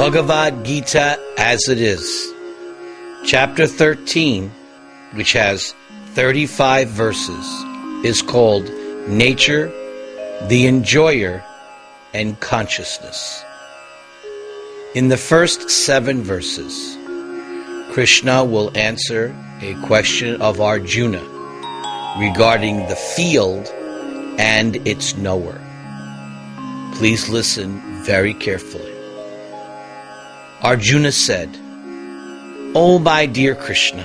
Bhagavad Gita as it is. Chapter 13, which has 35 verses, is called Nature, the Enjoyer, and Consciousness. In the first seven verses, Krishna will answer a question of Arjuna regarding the field and its knower. Please listen very carefully. Arjuna said, O oh, my dear Krishna,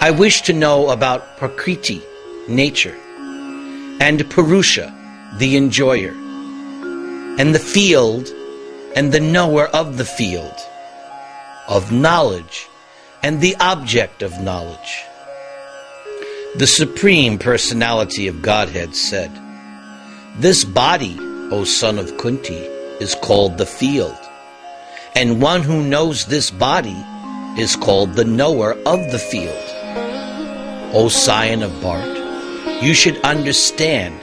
I wish to know about Prakriti, nature, and Purusha, the enjoyer, and the field and the knower of the field, of knowledge and the object of knowledge. The Supreme Personality of Godhead said, This body, O son of Kunti, is called the field, and one who knows this body is called the knower of the field. O scion of Bharata, you should understand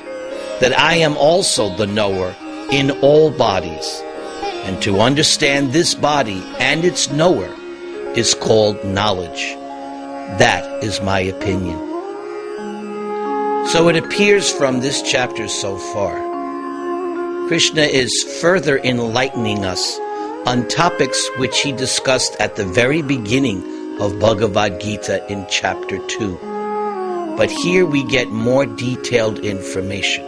that I am also the knower in all bodies, and to understand this body and its knower is called knowledge. That is my opinion. So it appears from this chapter so far, Krishna is further enlightening us on topics which he discussed at the very beginning of Bhagavad Gita in chapter 2. But here we get more detailed information.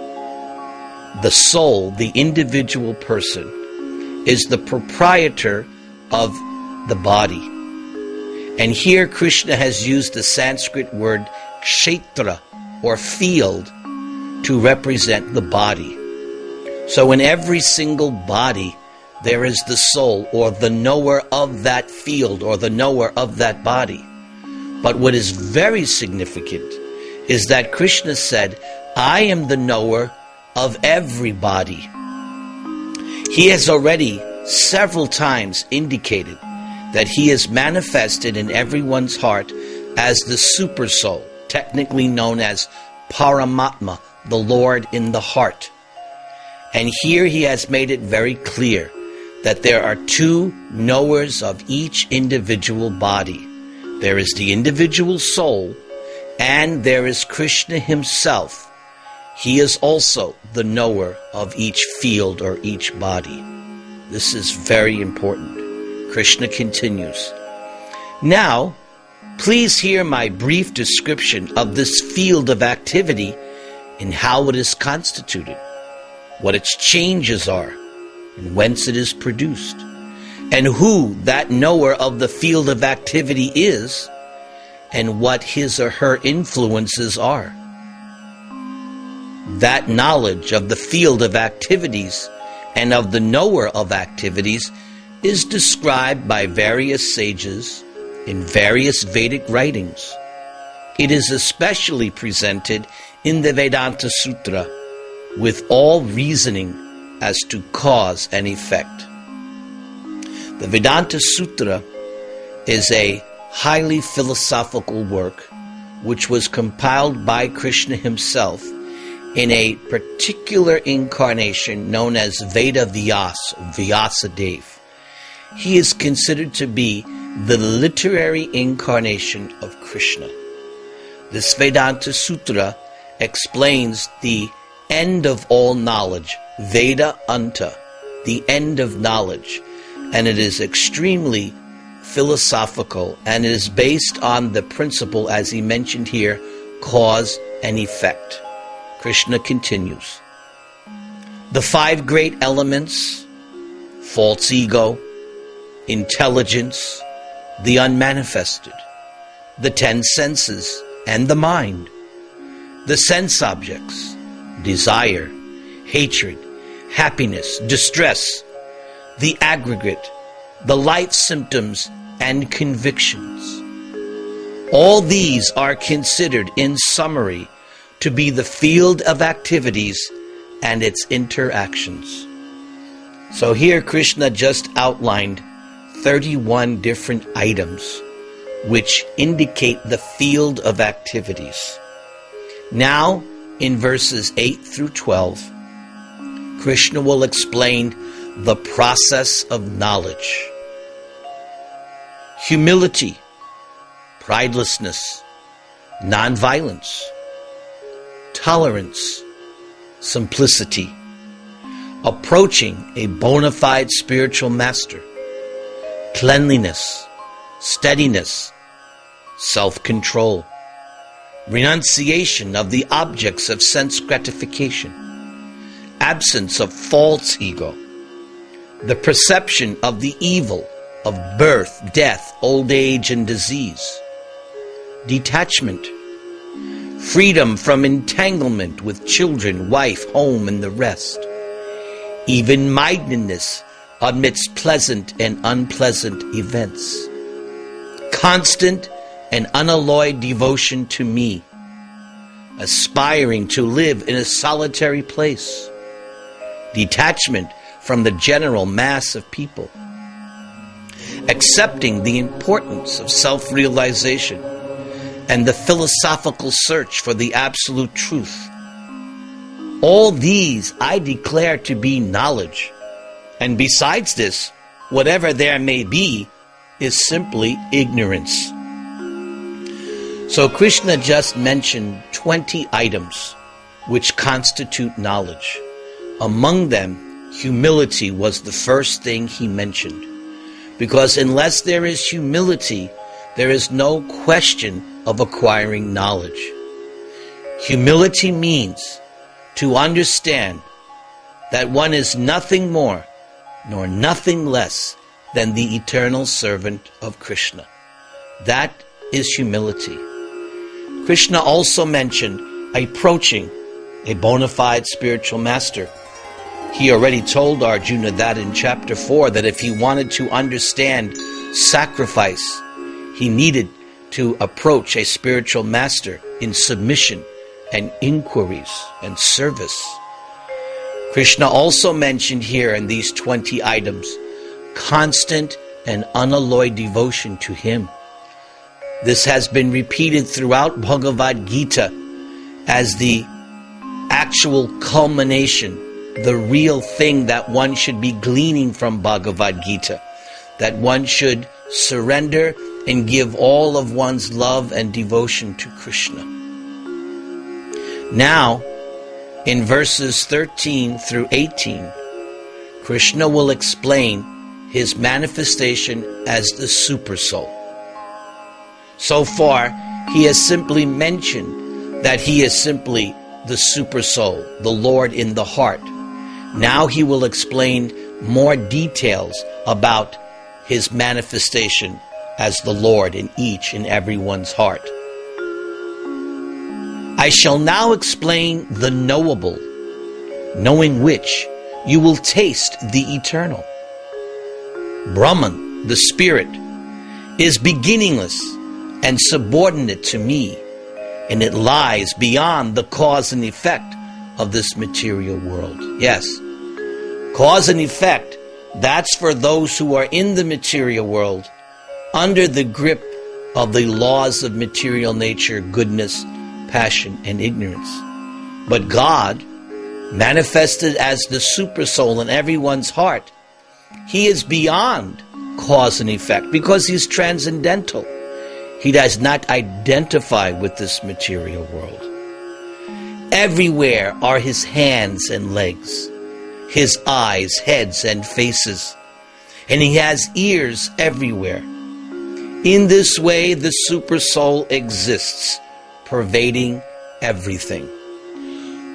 The soul, the individual person, is the proprietor of the body. And here Krishna has used the Sanskrit word kshetra, or field to represent the body. So in every single body, there is the soul or the knower of that field or the knower of that body. But what is very significant is that Krishna said, I am the knower of everybody. He has already several times indicated that he is manifested in everyone's heart as the super soul technically known as Paramatma, the Lord in the heart. And here he has made it very clear that there are two knowers of each individual body. There is the individual soul, and there is Krishna himself. He is also the knower of each field or each body. This is very important. Krishna continues. Now, Please hear my brief description of this field of activity and how it is constituted, what its changes are, and whence it is produced, and who that knower of the field of activity is, and what his or her influences are. That knowledge of the field of activities and of the knower of activities is described by various sages in various Vedic writings. It is especially presented in the Vedanta Sutra with all reasoning as to cause and effect. The Vedanta Sutra is a highly philosophical work which was compiled by Krishna himself in a particular incarnation known as Veda Vyas, Vyasadeva. He is considered to be the literary incarnation of Krishna. This Vedanta Sutra explains the end of all knowledge, Veda Anta, the end of knowledge, and it is extremely philosophical and it is based on the principle, as he mentioned here, cause and effect. Krishna continues. The five great elements false ego, intelligence, the unmanifested, the ten senses, and the mind, the sense objects, desire, hatred, happiness, distress, the aggregate, the life symptoms, and convictions. All these are considered, in summary, to be the field of activities and its interactions. So here Krishna just outlined 31 different items which indicate the field of activities. Now, in verses 8 through 12, Krishna will explain the process of knowledge. Humility, pridelessness, nonviolence, tolerance, simplicity, approaching a bona fide spiritual master, cleanliness, steadiness, self control, renunciation of the objects of sense gratification, absence of false ego, the perception of the evil of birth, death, old age, and disease, detachment, freedom from entanglement with children, wife, home, and the rest, even mindedness amidst pleasant and unpleasant events, constant and unalloyed devotion to me, aspiring to live in a solitary place, detachment from the general mass of people, accepting the importance of self realization and the philosophical search for the absolute truth. All these I declare to be knowledge. And besides this, whatever there may be is simply ignorance. So Krishna just mentioned 20 items which constitute knowledge. Among them, humility was the first thing he mentioned. Because unless there is humility, there is no question of acquiring knowledge. Humility means to understand that one is nothing more nor nothing less than the eternal servant of Krishna. That is humility. Krishna also mentioned approaching a bona fide spiritual master. He already told Arjuna that in chapter 4 that if he wanted to understand sacrifice, he needed to approach a spiritual master in submission and inquiries and service. Krishna also mentioned here in these 20 items constant and unalloyed devotion to Him. This has been repeated throughout Bhagavad Gita as the actual culmination, the real thing that one should be gleaning from Bhagavad Gita, that one should surrender and give all of one's love and devotion to Krishna. Now, in verses 13 through 18, Krishna will explain his manifestation as the super soul. So far, he has simply mentioned that he is simply the super soul, the Lord in the heart. Now he will explain more details about his manifestation as the Lord in each and everyone's heart. I shall now explain the knowable, knowing which you will taste the eternal. Brahman, the spirit, is beginningless and subordinate to me, and it lies beyond the cause and effect of this material world. Yes, cause and effect, that's for those who are in the material world under the grip of the laws of material nature, goodness, passion, and ignorance. But God, manifested as the supersoul in everyone's heart, He is beyond cause and effect because He's transcendental. He does not identify with this material world. Everywhere are His hands and legs, His eyes, heads, and faces, and He has ears everywhere. In this way, the super soul exists pervading everything.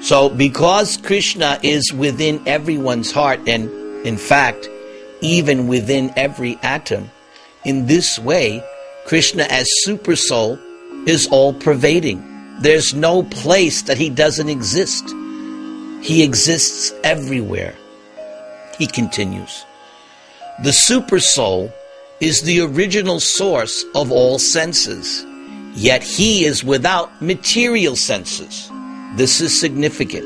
So, because Krishna is within everyone's heart, and in fact, even within every atom, in this way, Krishna as super soul is all pervading. There's no place that he doesn't exist. He exists everywhere. He continues. The super soul is the original source of all senses Yet he is without material senses. This is significant.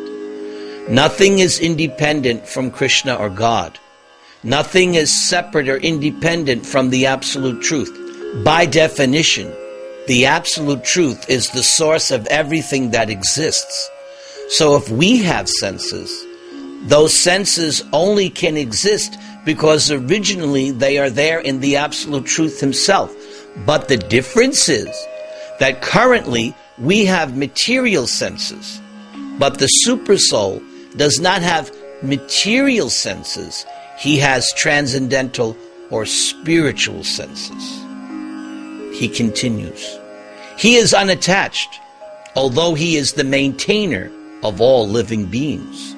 Nothing is independent from Krishna or God. Nothing is separate or independent from the absolute truth. By definition, the absolute truth is the source of everything that exists. So if we have senses, Those senses only can exist because originally they are there in the Absolute Truth Himself. But the difference is that currently we have material senses, but the Supersoul does not have material senses. He has transcendental or spiritual senses. He continues. He is unattached, although he is the maintainer of all living beings.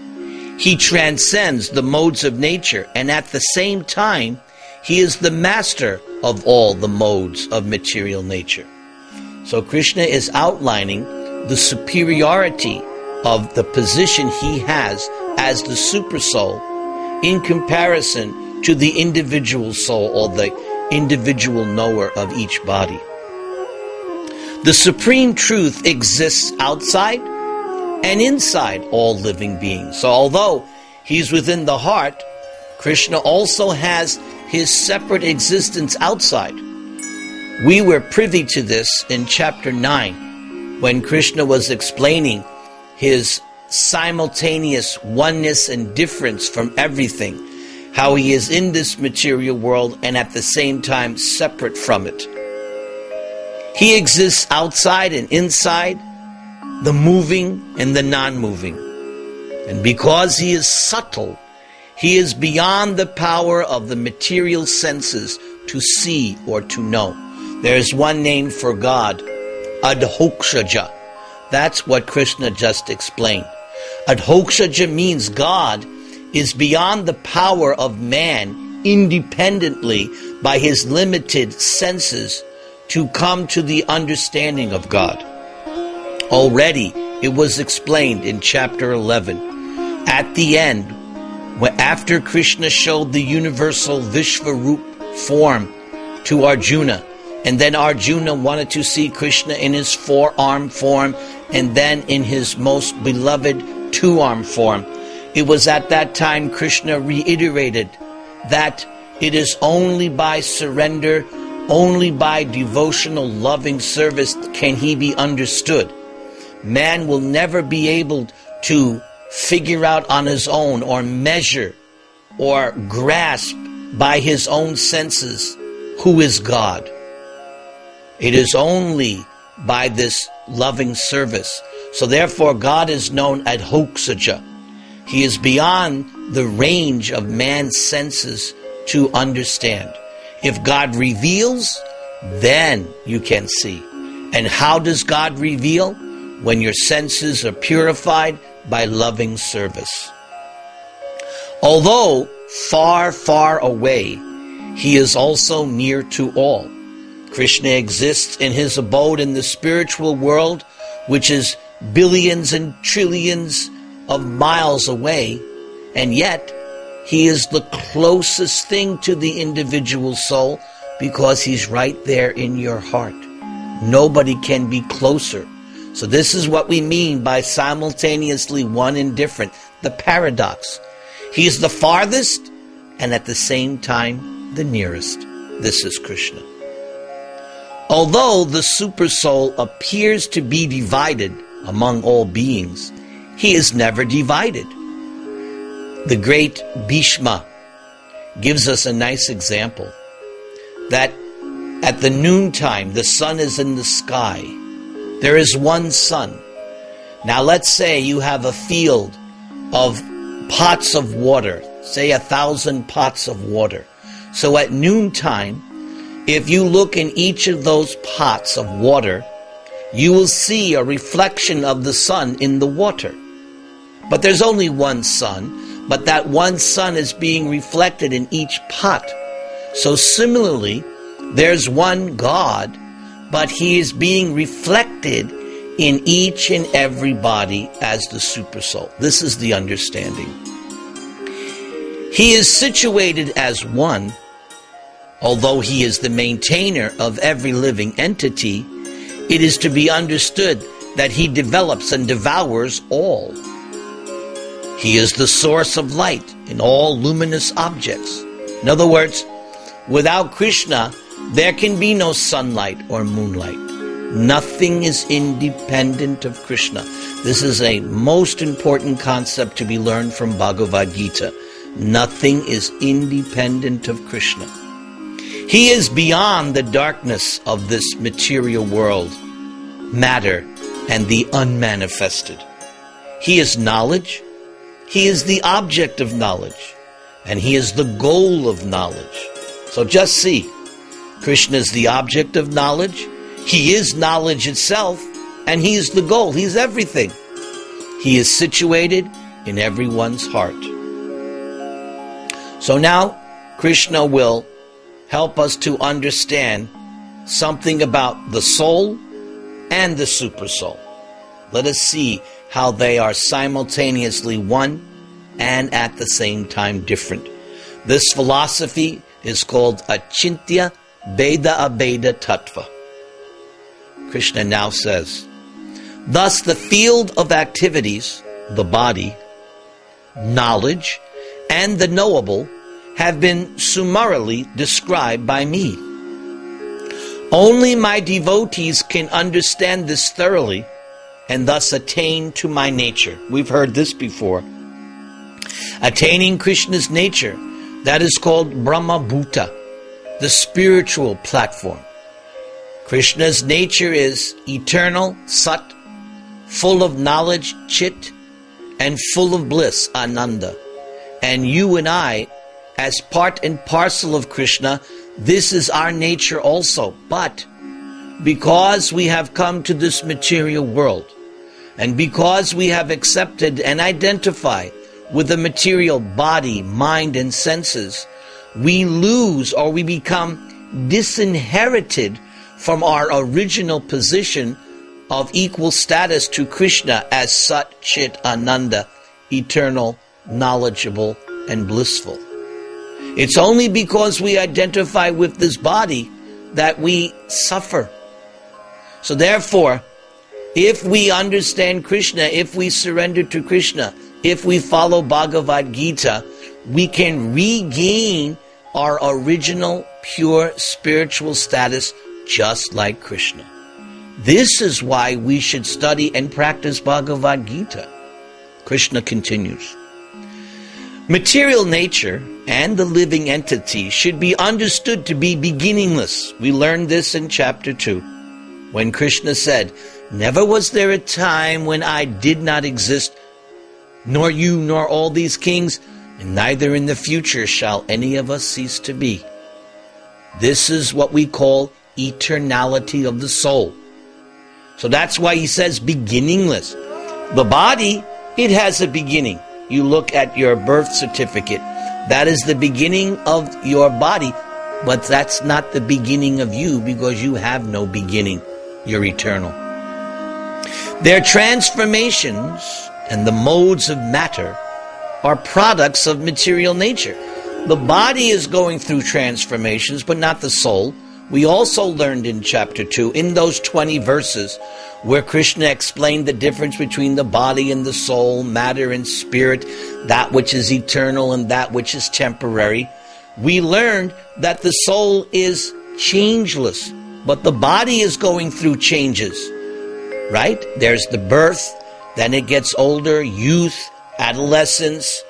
He transcends the modes of nature, and at the same time, he is the master of all the modes of material nature. So Krishna is outlining the superiority of the position he has as the super soul in comparison to the individual soul or the individual knower of each body. The supreme truth exists outside and inside all living beings. So although he's within the heart, Krishna also has his separate existence outside. We were privy to this in chapter 9 when Krishna was explaining his simultaneous oneness and difference from everything, how he is in this material world and at the same time separate from it. He exists outside and inside, the moving and the non moving. And because he is subtle, he is beyond the power of the material senses to see or to know. There is one name for God, Adhokshaja. That's what Krishna just explained. Adhokshaja means God is beyond the power of man independently by his limited senses to come to the understanding of God. Already it was explained in chapter 11. At the end, after Krishna showed the universal Vishvarup form to Arjuna, and then Arjuna wanted to see Krishna in his four arm form and then in his most beloved two arm form. It was at that time Krishna reiterated that it is only by surrender, only by devotional loving service can he be understood. Man will never be able to figure out on his own or measure or grasp by his own senses who is God. It is only by this loving service. So therefore God is known as Adhokshaja. He is beyond the range of man's senses to understand. If God reveals, then you can see. And how does God reveal? When your senses are purified by loving service. Although far, far away, he is also near to all. Krishna exists in his abode in the spiritual world, which is billions and trillions of miles away, and yet he is the closest thing to the individual soul because he's right there in your heart. Nobody can be closer so this is what we mean by simultaneously one and different, the paradox. He is the farthest and at the same time the nearest. This is Krishna. Although the supersoul appears to be divided among all beings, he is never divided. The great Bhishma gives us a nice example that at the noontime the sun is in the sky there is one sun. Now let's say you have a field of pots of water, say a thousand pots of water. So at noontime, if you look in each of those pots of water, you will see a reflection of the sun in the water. But there's only one sun, but that one sun is being reflected in each pot. So similarly, there's one God but he is being reflected in each and every body as the supersoul. This is the understanding. He is situated as one, although he is the maintainer of every living entity, it is to be understood that he develops and devours all. He is the source of light in all luminous objects. In other words, without Krishna, there can be no sunlight or moonlight. Nothing is independent of Krishna. This is a most important concept to be learned from Bhagavad Gita. Nothing is independent of Krishna. He is beyond the darkness of this material world, matter, and the unmanifested. He is knowledge. He is the object of knowledge. And He is the goal of knowledge. So just see, Krishna is the object of knowledge. He is knowledge itself. And He is the goal. he is everything. He is situated in everyone's heart. So now, Krishna will help us to understand something about the soul and the supersoul. Let us see how they are simultaneously one and at the same time different. This philosophy is called Achintya Bheda Abheda Tattva. Krishna now says, Thus the field of activities, the body, knowledge, and the knowable have been summarily described by me. Only my devotees can understand this thoroughly and thus attain to my nature. We've heard this before. Attaining Krishna's nature, that is called Brahma Bhuta, the spiritual platform. Krishna's nature is eternal, Sat, full of knowledge, Chit, and full of bliss, Ananda and you and I, as part and parcel of Krishna, this is our nature also. But because we have come to this material world, and because we have accepted and identified with the material body, mind, and senses, we lose or we become disinherited from our original position of equal status to Krishna as Sat Chit Ananda, eternal knowledgeable, and blissful. It's only because we identify with this body that we suffer. So therefore, if we understand Krishna, if we surrender to Krishna, if we follow Bhagavad Gita, we can regain our original pure spiritual status just like Krishna. This is why we should study and practice Bhagavad Gita. Krishna continues. Material nature and the living entity should be understood to be beginningless. We learned this in chapter 2 when Krishna said, Never was there a time when I did not exist, nor you nor all these kings, and neither in the future shall any of us cease to be. This is what we call eternality of the soul. So that's why he says beginningless. The body, it has a beginning you look at your birth certificate. That is the beginning of your body, but that's not the beginning of you because you have no beginning. You're eternal. Their transformations and the modes of matter are products of material nature. The body is going through transformations, but not the soul. We also learned in chapter 2, in those 20 verses, where Krishna explained the difference between the body and the soul, matter and spirit, that which is eternal and that which is temporary, we learned that the soul is changeless, but the body is going through changes. Right? There's the birth, then it gets older, youth, adolescence,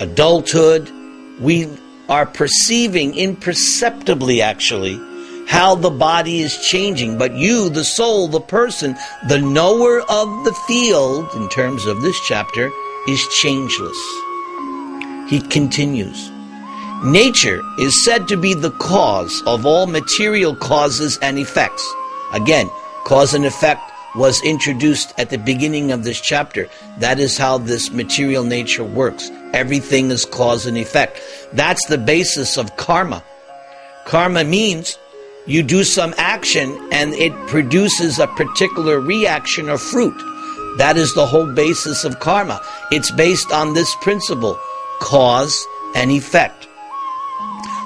adulthood. We are perceiving imperceptibly, actually, how the body is changing. But you, the soul, the person, the knower of the field, in terms of this chapter, is changeless. He continues. Nature is said to be the cause of all material causes and effects. Again, cause and effect was introduced at the beginning of this chapter. That is how this material nature works. Everything is cause and effect. That's the basis of karma. Karma means you do some action and it produces a particular reaction or fruit. That is the whole basis of karma. It's based on this principle cause and effect.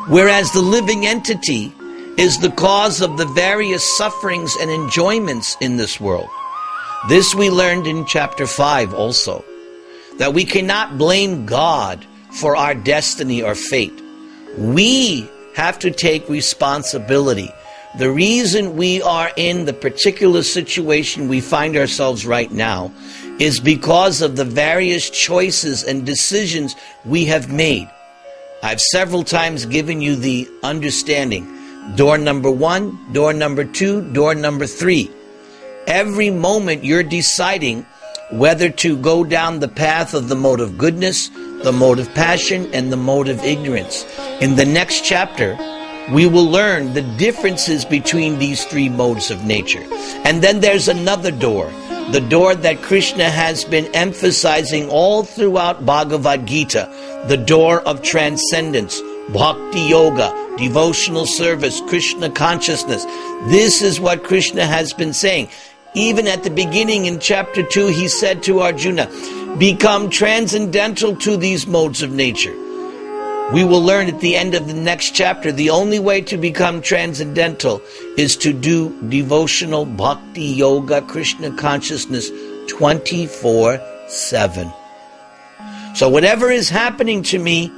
Whereas the living entity is the cause of the various sufferings and enjoyments in this world. This we learned in chapter 5 also, that we cannot blame God for our destiny or fate. We have to take responsibility The reason we are in the particular situation we find ourselves right now is because of the various choices and decisions we have made. I've several times given you the understanding. Door number one, door number two, door number three. Every moment you're deciding whether to go down the path of the mode of goodness, the mode of passion, and the mode of ignorance. In the next chapter, we will learn the differences between these three modes of nature. And then there's another door, the door that Krishna has been emphasizing all throughout Bhagavad Gita, the door of transcendence, bhakti yoga, devotional service, Krishna consciousness. This is what Krishna has been saying. Even at the beginning in chapter 2, he said to Arjuna, Become transcendental to these modes of nature. We will learn at the end of the next chapter the only way to become transcendental is to do devotional bhakti yoga Krishna consciousness 24 7. So, whatever is happening to me,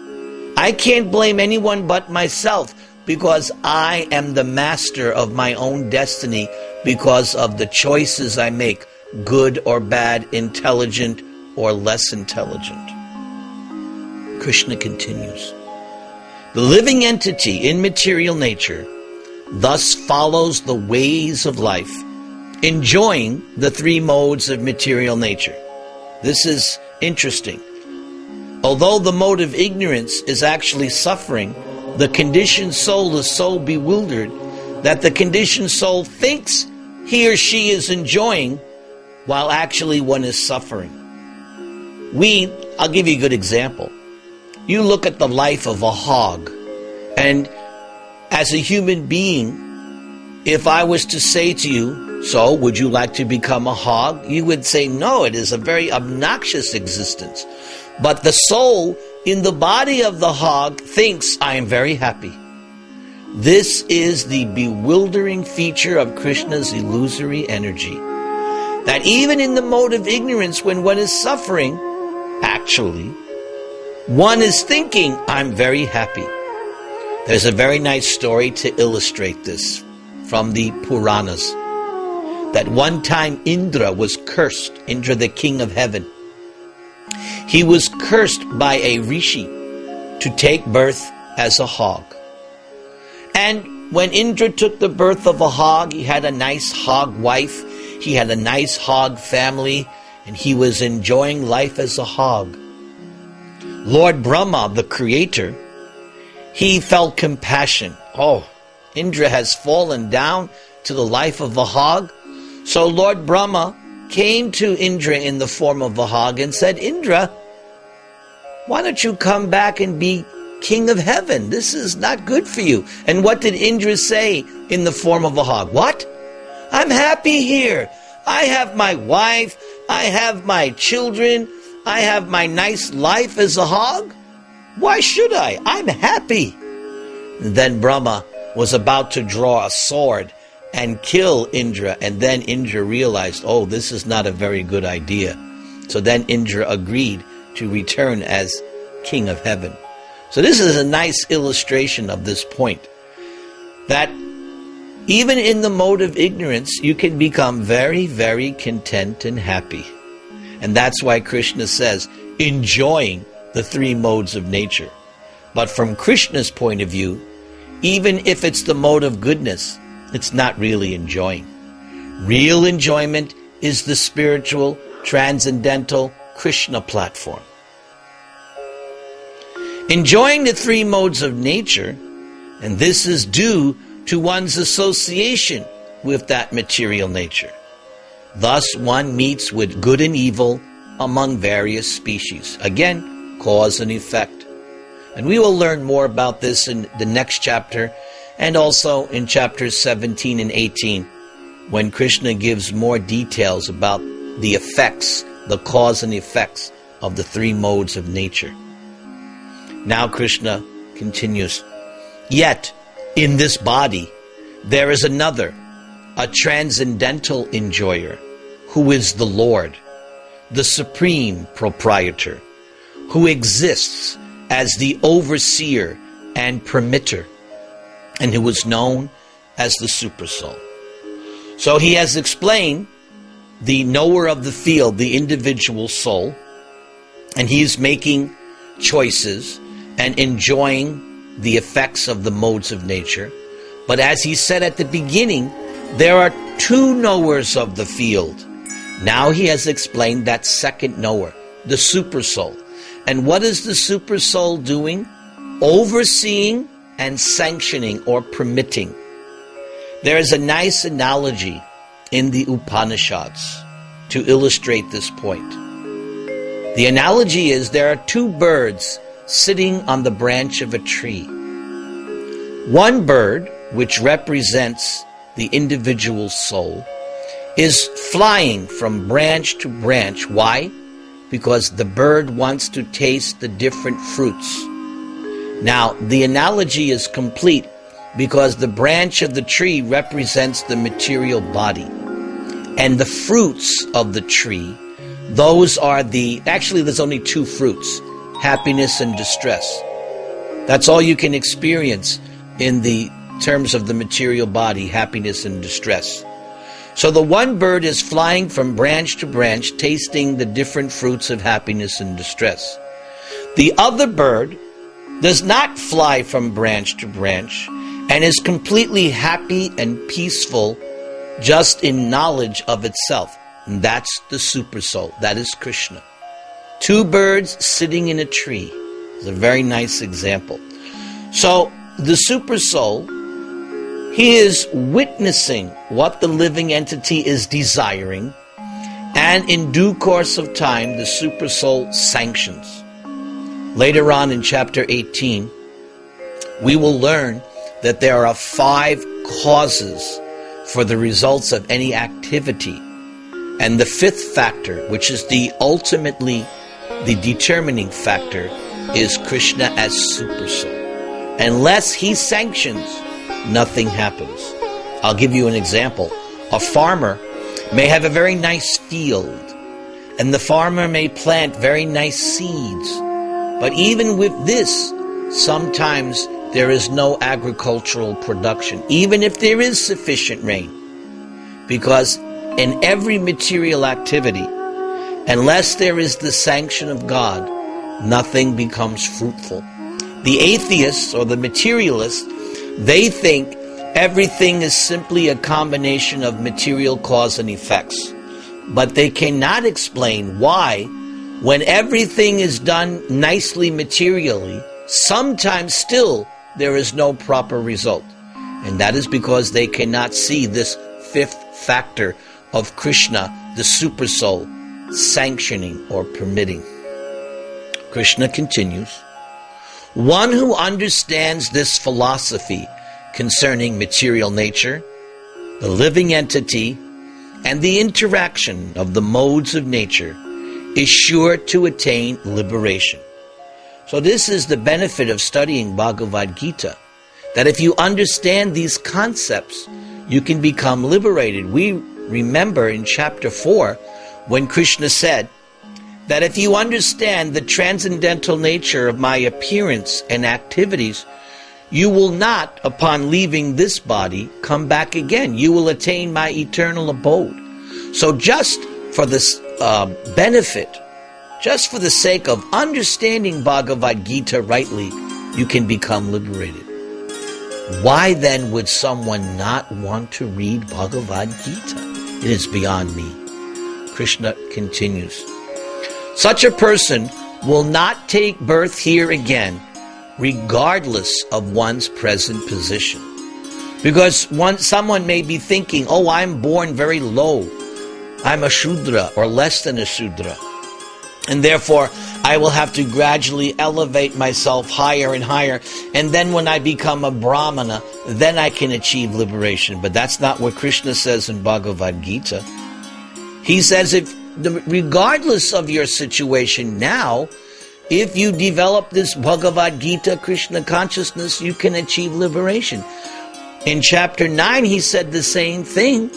I can't blame anyone but myself because I am the master of my own destiny because of the choices I make, good or bad, intelligent or less intelligent. Krishna continues. The living entity in material nature thus follows the ways of life, enjoying the three modes of material nature. This is interesting. Although the mode of ignorance is actually suffering, the conditioned soul is so bewildered that the conditioned soul thinks he or she is enjoying while actually one is suffering. We, I'll give you a good example. You look at the life of a hog, and as a human being, if I was to say to you, so would you like to become a hog? You would say, no, it is a very obnoxious existence. But the soul in the body of the hog thinks, I am very happy. This is the bewildering feature of Krishna's illusory energy. That even in the mode of ignorance, when one is suffering, actually, one is thinking, I'm very happy. There's a very nice story to illustrate this from the Puranas. That one time Indra was cursed, Indra the king of heaven. He was cursed by a rishi to take birth as a hog. And when Indra took the birth of a hog, he had a nice hog wife, he had a nice hog family, and he was enjoying life as a hog. Lord Brahma, the creator, he felt compassion. Oh, Indra has fallen down to the life of a hog. So Lord Brahma came to Indra in the form of a hog and said, Indra, why don't you come back and be king of heaven? This is not good for you. And what did Indra say in the form of a hog? What? I'm happy here. I have my wife. I have my children. I have my nice life as a hog. Why should I? I'm happy. Then Brahma was about to draw a sword and kill Indra, and then Indra realized, oh, this is not a very good idea. So then Indra agreed to return as king of heaven. So this is a nice illustration of this point that even in the mode of ignorance, you can become very, very content and happy. And that's why Krishna says, enjoying the three modes of nature. But from Krishna's point of view, even if it's the mode of goodness, it's not really enjoying. Real enjoyment is the spiritual, transcendental Krishna platform. Enjoying the three modes of nature, and this is due to one's association with that material nature. Thus, one meets with good and evil among various species. Again, cause and effect. And we will learn more about this in the next chapter and also in chapters 17 and 18 when Krishna gives more details about the effects, the cause and effects of the three modes of nature. Now Krishna continues, Yet, in this body, there is another a transcendental enjoyer, who is the Lord, the supreme proprietor, who exists as the overseer and permitter, and who is known as the supersoul. So he has explained the knower of the field, the individual soul, and he's making choices and enjoying the effects of the modes of nature. But as he said at the beginning, there are two knowers of the field. Now he has explained that second knower, the supersoul. And what is the supersoul doing? Overseeing and sanctioning or permitting. There is a nice analogy in the Upanishads to illustrate this point. The analogy is there are two birds sitting on the branch of a tree. One bird, which represents the individual soul, is flying from branch to branch. Why? Because the bird wants to taste the different fruits. Now, the analogy is complete because the branch of the tree represents the material body. And the fruits of the tree, those are the, actually, there's only two fruits happiness and distress. That's all you can experience in the terms of the material body, happiness and distress. So the one bird is flying from branch to branch, tasting the different fruits of happiness and distress. The other bird does not fly from branch to branch and is completely happy and peaceful just in knowledge of itself. And that's the supersoul. That is Krishna. Two birds sitting in a tree is a very nice example. So the supersoul he is witnessing what the living entity is desiring, and in due course of time, the supersoul sanctions. Later on in chapter 18, we will learn that there are five causes for the results of any activity. And the fifth factor, which is the ultimately the determining factor, is Krishna as supersoul. Unless he sanctions, nothing happens. I'll give you an example. A farmer may have a very nice field, and the farmer may plant very nice seeds. But even with this, sometimes there is no agricultural production, even if there is sufficient rain. Because in every material activity, unless there is the sanction of God, nothing becomes fruitful. The atheists or the materialists they think everything is simply a combination of material cause and effects. But they cannot explain why, when everything is done nicely materially, sometimes still there is no proper result. And that is because they cannot see this fifth factor of Krishna, the Supersoul, sanctioning or permitting. Krishna continues. One who understands this philosophy concerning material nature, the living entity, and the interaction of the modes of nature is sure to attain liberation. So, this is the benefit of studying Bhagavad Gita that if you understand these concepts, you can become liberated. We remember in chapter 4 when Krishna said, that if you understand the transcendental nature of my appearance and activities, you will not, upon leaving this body, come back again. You will attain my eternal abode. So, just for this uh, benefit, just for the sake of understanding Bhagavad Gita rightly, you can become liberated. Why then would someone not want to read Bhagavad Gita? It is beyond me. Krishna continues. Such a person will not take birth here again, regardless of one's present position. Because one, someone may be thinking, oh, I'm born very low. I'm a Shudra or less than a Shudra. And therefore, I will have to gradually elevate myself higher and higher. And then when I become a Brahmana, then I can achieve liberation. But that's not what Krishna says in Bhagavad Gita. He says if regardless of your situation now, if you develop this Bhagavad Gita Krishna consciousness, you can achieve liberation. In chapter 9, he said the same thing.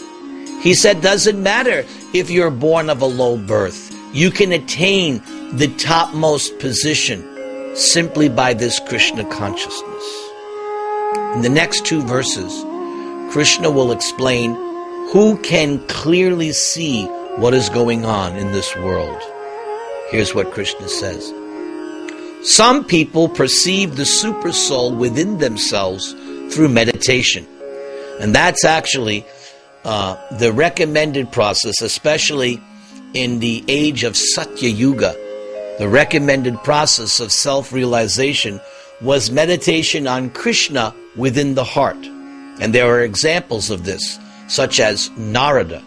He said, doesn't matter if you're born of a low birth, you can attain the topmost position simply by this Krishna consciousness. In the next two verses, Krishna will explain who can clearly see what is going on in this world. Here's what Krishna says. Some people perceive the super soul within themselves through meditation. And that's actually uh, the recommended process, especially in the age of Satya Yuga. The recommended process of self realization was meditation on Krishna within the heart. And there are examples of this, such as Narada,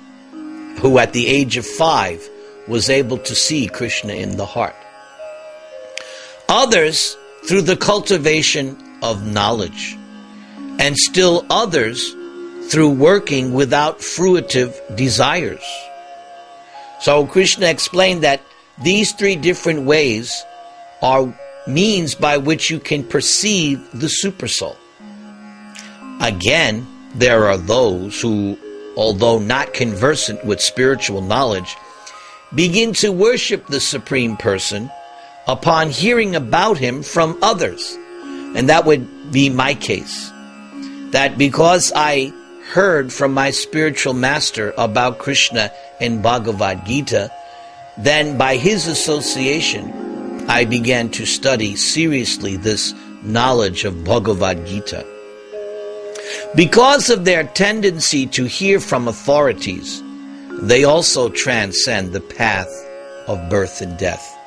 who at the age of five was able to see Krishna in the heart. Others through the cultivation of knowledge, and still others through working without fruitive desires. So Krishna explained that these three different ways are means by which you can perceive the supersoul. Again, there are those who, although not conversant with spiritual knowledge, begin to worship the Supreme Person upon hearing about him from others. And that would be my case. That because I heard from my spiritual master about Krishna in Bhagavad Gita, then by his association, I began to study seriously this knowledge of Bhagavad Gita. Because of their tendency to hear from authorities, they also transcend the path of birth and death.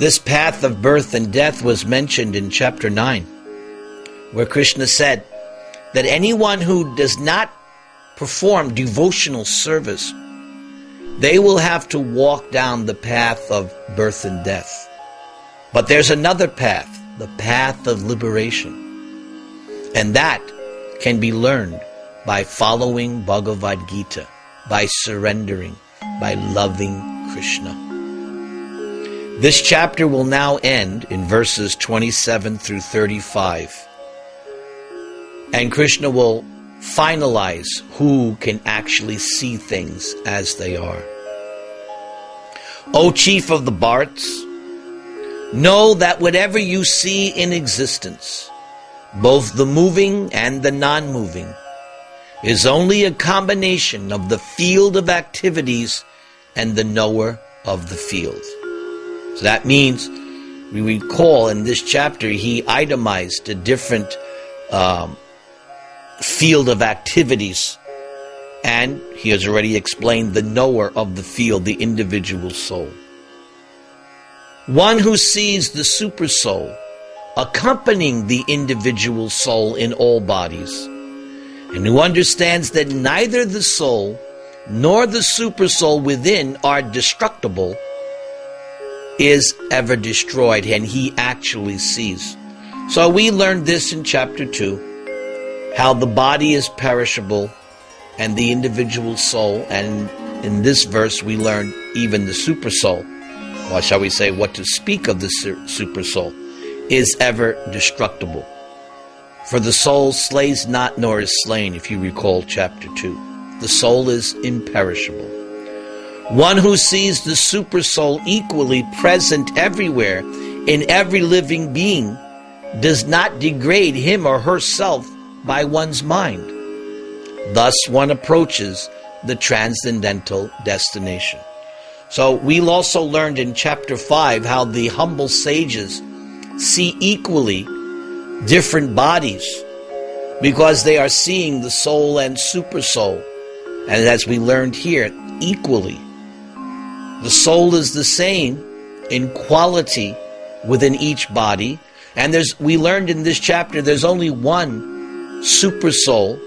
This path of birth and death was mentioned in chapter 9, where Krishna said that anyone who does not perform devotional service, they will have to walk down the path of birth and death. But there's another path, the path of liberation. And that can be learned by following Bhagavad Gita, by surrendering, by loving Krishna. This chapter will now end in verses 27 through 35. And Krishna will finalize who can actually see things as they are. O chief of the Bharatas, know that whatever you see in existence, both the moving and the non moving, is only a combination of the field of activities and the knower of the field. So that means, we recall in this chapter, he itemized a different um, field of activities. And he has already explained the knower of the field, the individual soul. One who sees the super soul accompanying the individual soul in all bodies, and who understands that neither the soul nor the super soul within are destructible, is ever destroyed, and he actually sees. So we learned this in chapter 2 how the body is perishable and the individual soul, and in this verse we learn even the super soul, or shall we say, what to speak of the super soul is ever destructible. For the soul slays not nor is slain, if you recall chapter 2. The soul is imperishable. One who sees the super soul equally present everywhere in every living being does not degrade him or herself by one's mind. Thus, one approaches the transcendental destination. So, we also learned in chapter 5 how the humble sages see equally different bodies because they are seeing the soul and super soul. And as we learned here, equally. The soul is the same in quality within each body. And there's, we learned in this chapter, there's only one super soul,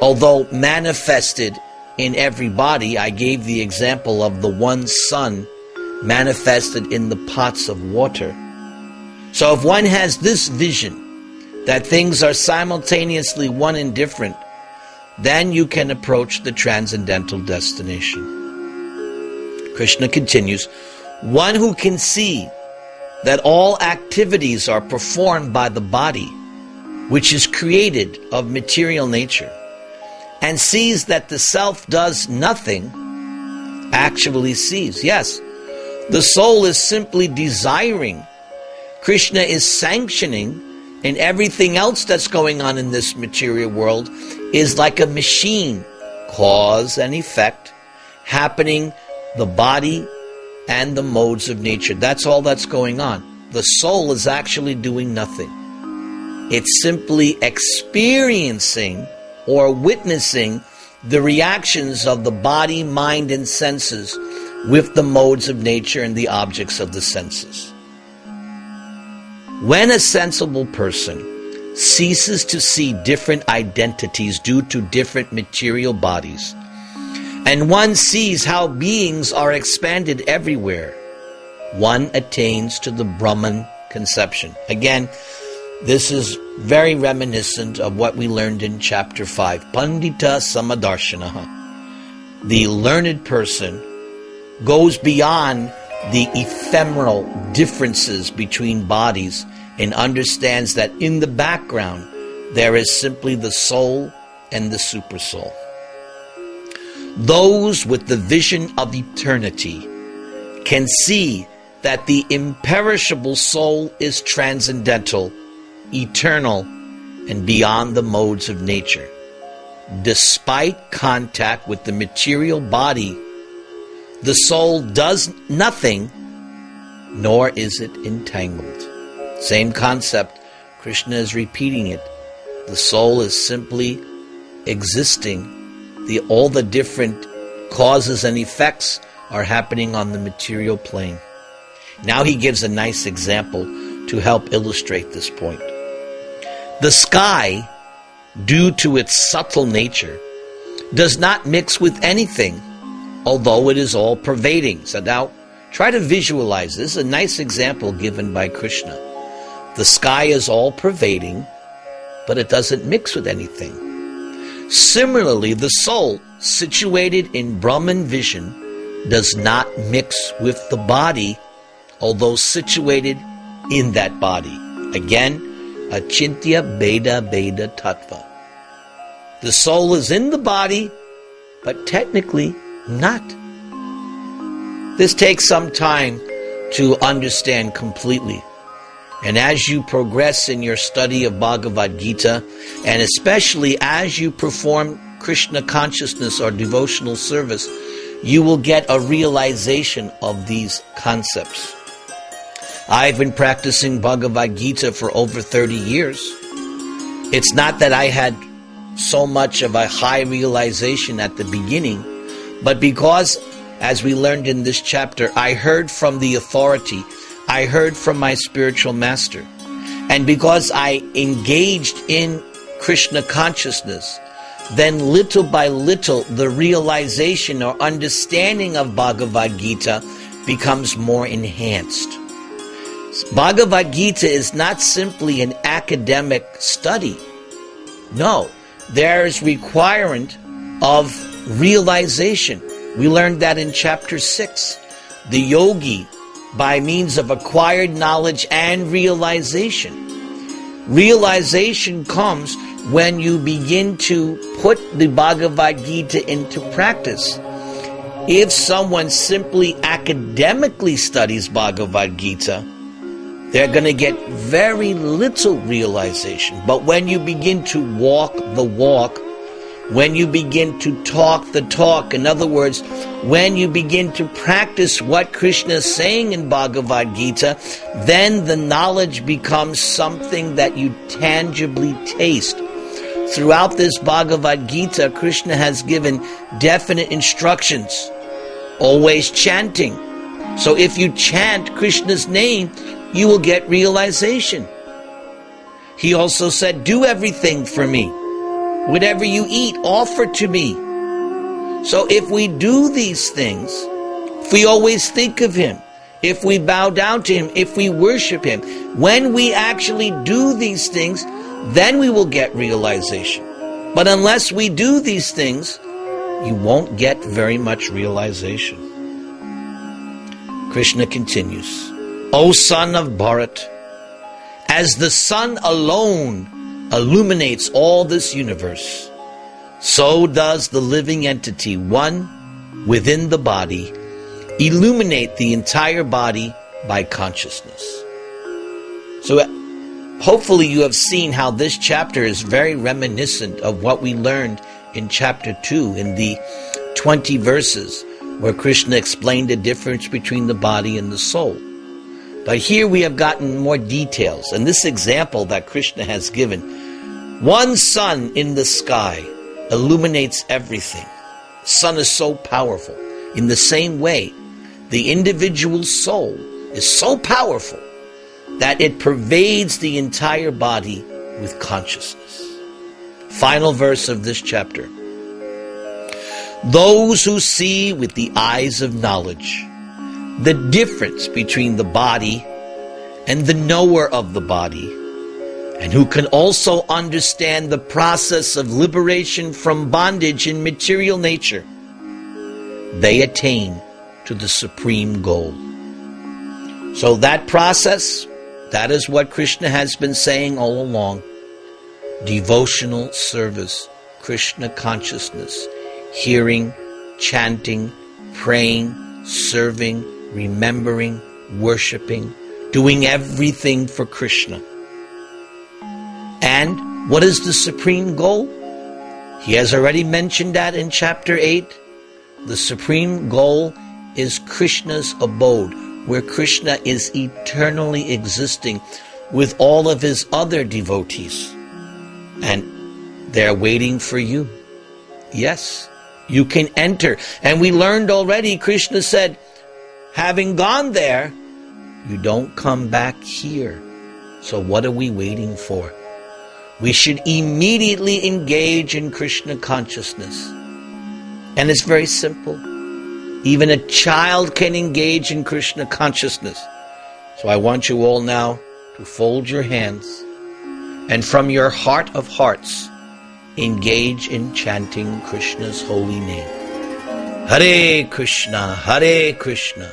although manifested in every body. I gave the example of the one sun manifested in the pots of water. So if one has this vision that things are simultaneously one and different, then you can approach the transcendental destination. Krishna continues, one who can see that all activities are performed by the body, which is created of material nature, and sees that the self does nothing, actually sees. Yes, the soul is simply desiring Krishna is sanctioning and everything else that's going on in this material world is like a machine, cause and effect, happening the body and the modes of nature. That's all that's going on. The soul is actually doing nothing. It's simply experiencing or witnessing the reactions of the body, mind, and senses with the modes of nature and the objects of the senses. When a sensible person ceases to see different identities due to different material bodies, and one sees how beings are expanded everywhere, one attains to the Brahman conception. Again, this is very reminiscent of what we learned in chapter 5. Pandita Samadarshana. The learned person goes beyond the ephemeral differences between bodies and understands that in the background there is simply the soul and the supersoul. Those with the vision of eternity can see that the imperishable soul is transcendental, eternal, and beyond the modes of nature. Despite contact with the material body, the soul does nothing, nor is it entangled. Same concept. Krishna is repeating it. The soul is simply existing. The, all the different causes and effects are happening on the material plane. Now he gives a nice example to help illustrate this point. The sky, due to its subtle nature, does not mix with anything, although it is all pervading. So now try to visualize this. a nice example given by Krishna. The sky is all pervading, but it doesn't mix with anything. Similarly, the soul, situated in Brahman vision, does not mix with the body, although situated in that body. Again, achintya bheda abheda tattva. The soul is in the body, but technically not. This takes some time to understand completely. And as you progress in your study of Bhagavad Gita, and especially as you perform Krishna consciousness or devotional service, you will get a realization of these concepts. I've been practicing Bhagavad Gita for over 30 years. It's not that I had so much of a high realization at the beginning, but because, as we learned in this chapter, I heard from the authority I heard from my spiritual master. And because I engaged in Krishna consciousness, then little by little the realization or understanding of Bhagavad Gita becomes more enhanced. Bhagavad Gita is not simply an academic study. No, there is requirement of realization. We learned that in chapter 6. The yogi by means of acquired knowledge and realization. Realization comes when you begin to put the Bhagavad Gita into practice. If someone simply academically studies Bhagavad Gita, they're going to get very little realization. But when you begin to walk the walk, when you begin to talk the talk, in other words, when you begin to practice what Krishna is saying in Bhagavad Gita, then the knowledge becomes something that you tangibly taste. Throughout this Bhagavad Gita, Krishna has given definite instructions, always chanting. So if you chant Krishna's name, you will get realization. He also said, Do everything for me. Whatever you eat, offer to me. So if we do these things, if we always think of Him, if we bow down to Him, if we worship Him, when we actually do these things, then we will get realization. But unless we do these things, you won't get very much realization. Krishna continues, O son of Bharat, as the sun alone illuminates all this universe, so does the living entity, one within the body, illuminate the entire body by consciousness. So hopefully you have seen how this chapter is very reminiscent of what we learned in chapter 2 in the 20 verses where Krishna explained the difference between the body and the soul. But here we have gotten more details, and this example that Krishna has given one sun in the sky illuminates everything. Sun is so powerful. In the same way, the individual soul is so powerful that it pervades the entire body with consciousness. Final verse of this chapter. Those who see with the eyes of knowledge the difference between the body and the knower of the body, and who can also understand the process of liberation from bondage in material nature, they attain to the supreme goal. So that process, that is what Krishna has been saying all along. Devotional service, Krishna consciousness, hearing, chanting, praying, serving, remembering, worshiping, doing everything for Krishna. And what is the supreme goal? He has already mentioned that in chapter 8. The supreme goal is Krishna's abode, where Krishna is eternally existing with all of his other devotees. And they're waiting for you. Yes, you can enter. And we learned already, Krishna said, having gone there, you don't come back here. So what are we waiting for? We should immediately engage in Krishna consciousness. And it's very simple. Even a child can engage in Krishna consciousness. So I want you all now to fold your hands and from your heart of hearts, engage in chanting Krishna's holy name. Hare Krishna, Hare Krishna,